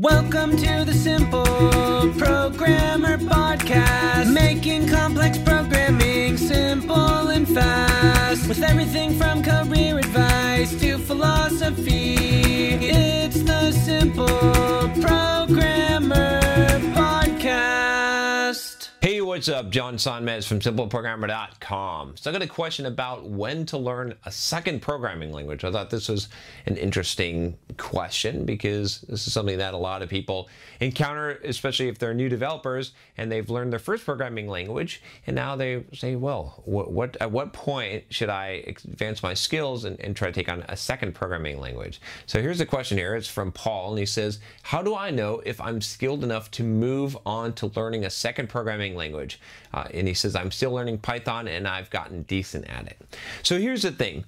Welcome to the Simple Programmer Podcast, making complex programming simple and fast. With everything from career advice to philosophy, it's the Simple Programmer Podcast. Hey, what's up? John Sonmez from SimpleProgrammer.com. So I got a question about when to learn a second programming language. I thought this was an interesting question because this is something that a lot of people encounter, especially if they're new developers and they've learned their first programming language, and now they say, "Well, what, what at what point should I advance my skills and, and try to take on a second programming language?" So here's the question here. It's from Paul, and he says, "How do I know if I'm skilled enough to move on to learning a second programming language?" Uh, and he says, I'm still learning Python and I've gotten decent at it. So here's the thing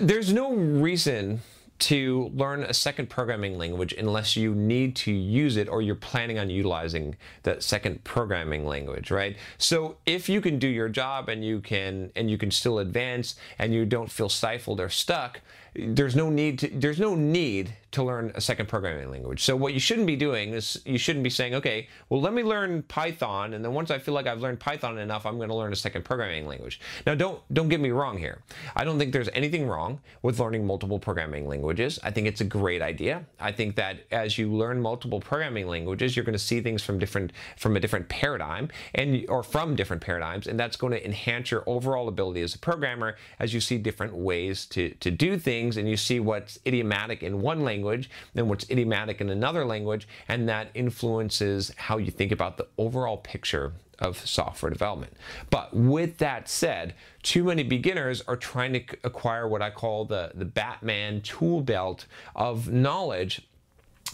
there's no reason to learn a second programming language unless you need to use it or you're planning on utilizing that second programming language right so if you can do your job and you can and you can still advance and you don't feel stifled or stuck there's no need to there's no need to learn a second programming language. So what you shouldn't be doing is you shouldn't be saying, okay, well let me learn Python, and then once I feel like I've learned Python enough, I'm going to learn a second programming language. Now don't don't get me wrong here. I don't think there's anything wrong with learning multiple programming languages. I think it's a great idea. I think that as you learn multiple programming languages, you're going to see things from different from a different paradigm and or from different paradigms, and that's going to enhance your overall ability as a programmer as you see different ways to to do things and you see what's idiomatic in one language than what's idiomatic in another language, and that influences how you think about the overall picture of software development. But with that said, too many beginners are trying to acquire what I call the, the Batman tool belt of knowledge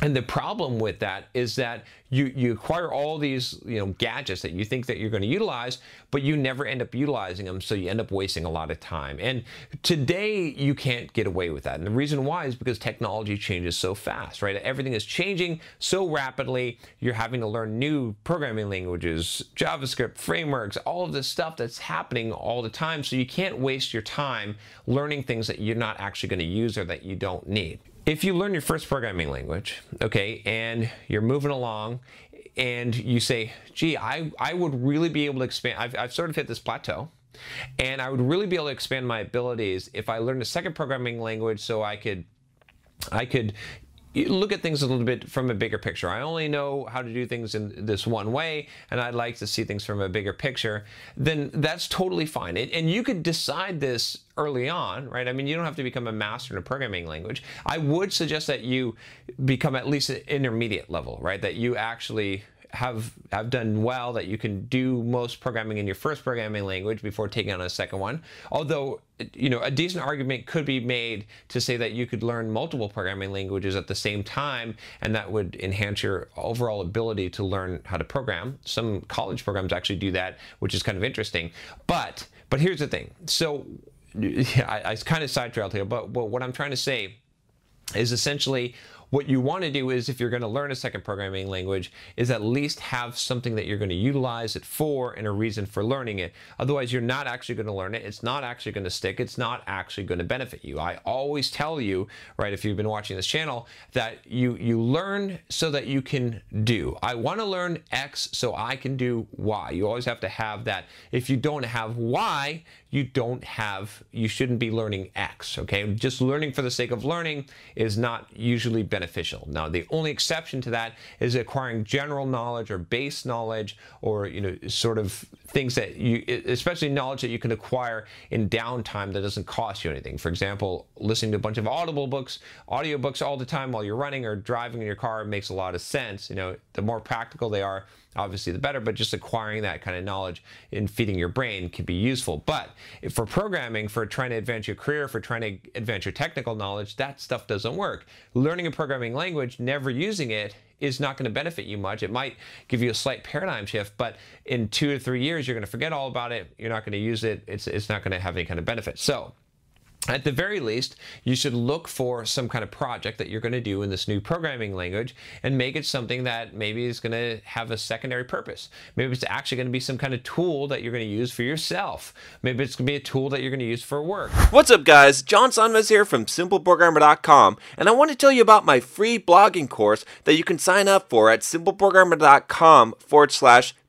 and the problem with that is that you, you acquire all these you know gadgets that you think that you're going to utilize, but you never end up utilizing them, so you end up wasting a lot of time. And today you can't get away with that. And the reason why is because technology changes so fast, right? Everything is changing so rapidly. You're having to learn new programming languages, JavaScript, frameworks, all of this stuff that's happening all the time. So you can't waste your time learning things that you're not actually going to use or that you don't need if you learn your first programming language, okay, and you're moving along and you say, gee, I, I would really be able to expand, I've, I've sort of hit this plateau, and I would really be able to expand my abilities if I learned a second programming language so I could I could look at things a little bit from a bigger picture. I only know how to do things in this one way, and I'd like to see things from a bigger picture, then that's totally fine. And you could decide this early on, right? I mean, you don't have to become a master in a programming language. I would suggest that you become at least an intermediate level, right? That you actually have have done well that you can do most programming in your first programming language before taking on a second one. Although you know a decent argument could be made to say that you could learn multiple programming languages at the same time and that would enhance your overall ability to learn how to program. Some college programs actually do that, which is kind of interesting. But but here's the thing. So I, I kind of sidetrailed here, but, but what I'm trying to say is essentially what you want to do is if you're going to learn a second programming language is at least have something that you're going to utilize it for and a reason for learning it. Otherwise, you're not actually going to learn it. It's not actually going to stick. It's not actually going to benefit you. I always tell you, right, if you've been watching this channel, that you you learn so that you can do. I want to learn X so I can do Y. You always have to have that. If you don't have Y, you don't have you shouldn't be learning X, okay? Just learning for the sake of learning is not usually beneficial beneficial. Now, the only exception to that is acquiring general knowledge or base knowledge or, you know, sort of things that you, especially knowledge that you can acquire in downtime that doesn't cost you anything. For example, listening to a bunch of audible books, audiobooks all the time while you're running or driving in your car makes a lot of sense. You know, the more practical they are, obviously the better, but just acquiring that kind of knowledge and feeding your brain can be useful. But for programming, for trying to advance your career, for trying to advance your technical knowledge, that stuff doesn't work. Learning a programming language, never using it, is not going to benefit you much. It might give you a slight paradigm shift, but in two or three years, you're going to forget all about it. You're not going to use it. It's, it's not going to have any kind of benefit. So at the very least, you should look for some kind of project that you're going to do in this new programming language and make it something that maybe is going to have a secondary purpose. Maybe it's actually going to be some kind of tool that you're going to use for yourself. Maybe it's going to be a tool that you're going to use for work. What's up, guys? John Sonmez here from SimpleProgrammer.com, and I want to tell you about my free blogging course that you can sign up for at SimpleProgrammer.com forward slash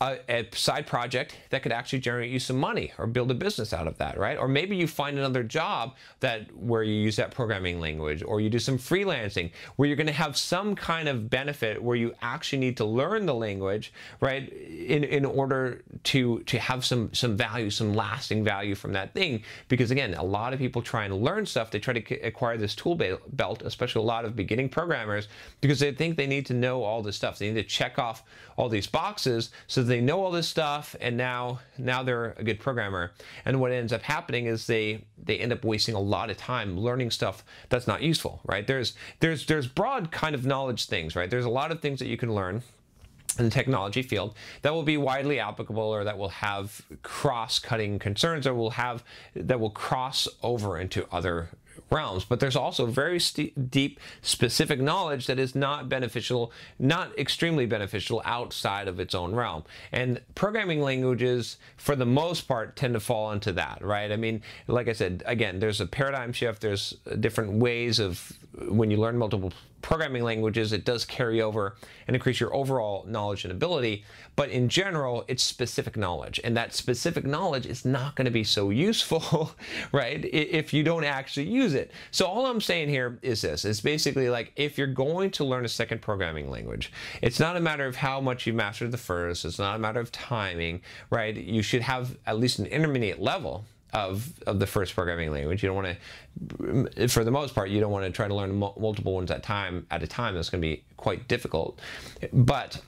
a, a, side project that could actually generate you some money or build a business out of that, right? Or maybe you find another job that where you use that programming language, or you do some freelancing where you're going to have some kind of benefit where you actually need to learn the language, right? In in order to to have some some value, some lasting value from that thing. Because again, a lot of people try and learn stuff. They try to acquire this tool belt, especially a lot of beginning programmers, because they think they need to know all this stuff. They need to check off all these boxes so they know all this stuff and now now they're a good programmer. And what ends up happening is they they end up wasting a lot of time learning stuff that's not useful right? There's there's there's broad kind of knowledge things right? There's a lot of things that you can learn in the technology field that will be widely applicable or that will have cross-cutting concerns or will have that will cross over into other realms, but there's also very deep, specific knowledge that is not beneficial, not extremely beneficial outside of its own realm. And programming languages, for the most part, tend to fall into that, right? I mean, like I said, again, there's a paradigm shift, there's different ways of when you learn multiple programming languages, it does carry over and increase your overall knowledge and ability. But in general, it's specific knowledge. And that specific knowledge is not going to be so useful, right, if you don't actually use it. So all I'm saying here is this. It's basically like if you're going to learn a second programming language, it's not a matter of how much you mastered the first. It's not a matter of timing, right? You should have at least an intermediate level of, of the first programming language. You don't want to, for the most part, you don't want to try to learn multiple ones at time at a time. That's going to be quite difficult. But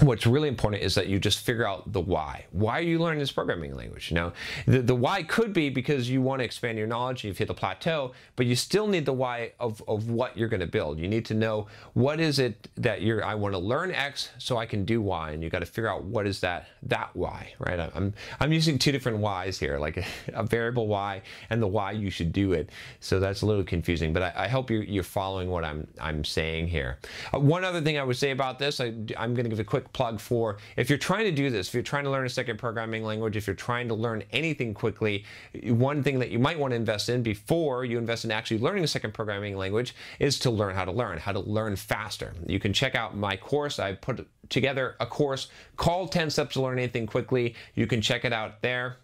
what's really important is that you just figure out the why. Why are you learning this programming language? Know, the, the why could be because you want to expand your knowledge, you've hit a plateau, but you still need the why of, of what you're going to build. You need to know what is it that you're, I want to learn X so I can do Y. And you got to figure out what is that, that why, right? I'm, I'm using two different whys here, like a, a variable why and the why you should do it. So that's a little confusing, but I, I hope you're, you're following what I'm, I'm saying here. Uh, one other thing I would say about this, I, I'm going to give a quick plug for if you're trying to do this, if you're trying to learn a second programming language, if you're trying to learn anything quickly, one thing that you might want to invest in before you invest in actually learning a second programming language is to learn how to learn, how to learn faster. You can check out my course. I put together a course called 10 Steps to Learn Anything Quickly. You can check it out there.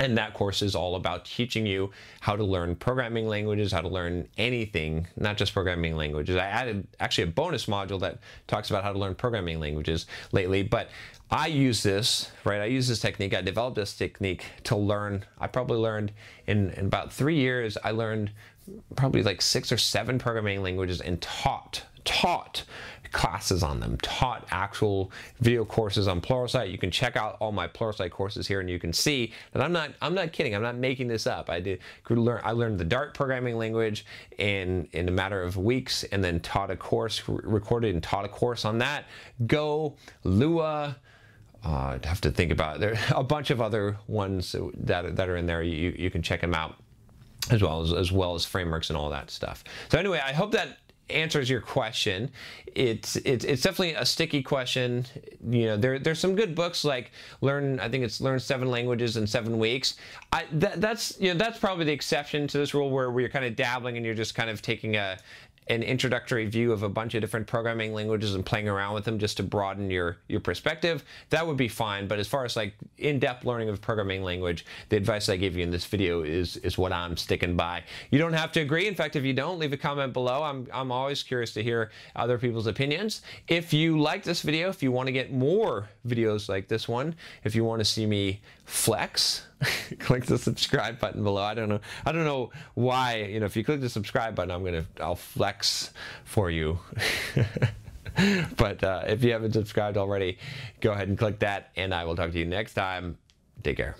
And that course is all about teaching you how to learn programming languages, how to learn anything, not just programming languages. I added actually a bonus module that talks about how to learn programming languages lately, but I use this, right? I use this technique. I developed this technique to learn. I probably learned in, in about three years, I learned probably like six or seven programming languages and taught taught classes on them, taught actual video courses on Pluralsight. You can check out all my Pluralsight courses here and you can see that I'm not I'm not kidding. I'm not making this up. I did learn I learned the Dart programming language in in a matter of weeks and then taught a course recorded and taught a course on that. Go, Lua, uh, I'd have to think about it. There are a bunch of other ones that, that are in there. You, you can check them out as well as, as well as frameworks and all that stuff. So anyway, I hope that answers your question. It's, it's it's definitely a sticky question. You know, there there's some good books like learn. I think it's learn seven languages in seven weeks. I that, that's you know that's probably the exception to this rule where, where you're kind of dabbling and you're just kind of taking a an introductory view of a bunch of different programming languages and playing around with them just to broaden your your perspective, that would be fine. But as far as like in-depth learning of programming language, the advice I give you in this video is is what I'm sticking by. You don't have to agree. In fact, if you don't, leave a comment below. I'm I'm always curious to hear other people's opinions. If you like this video, if you want to get more videos like this one, if you want to see me flex, click the subscribe button below. I don't know. I don't know why. You know, if you click the subscribe button, I'm gonna I'll flex for you. but uh, if you haven't subscribed already, go ahead and click that, and I will talk to you next time. Take care.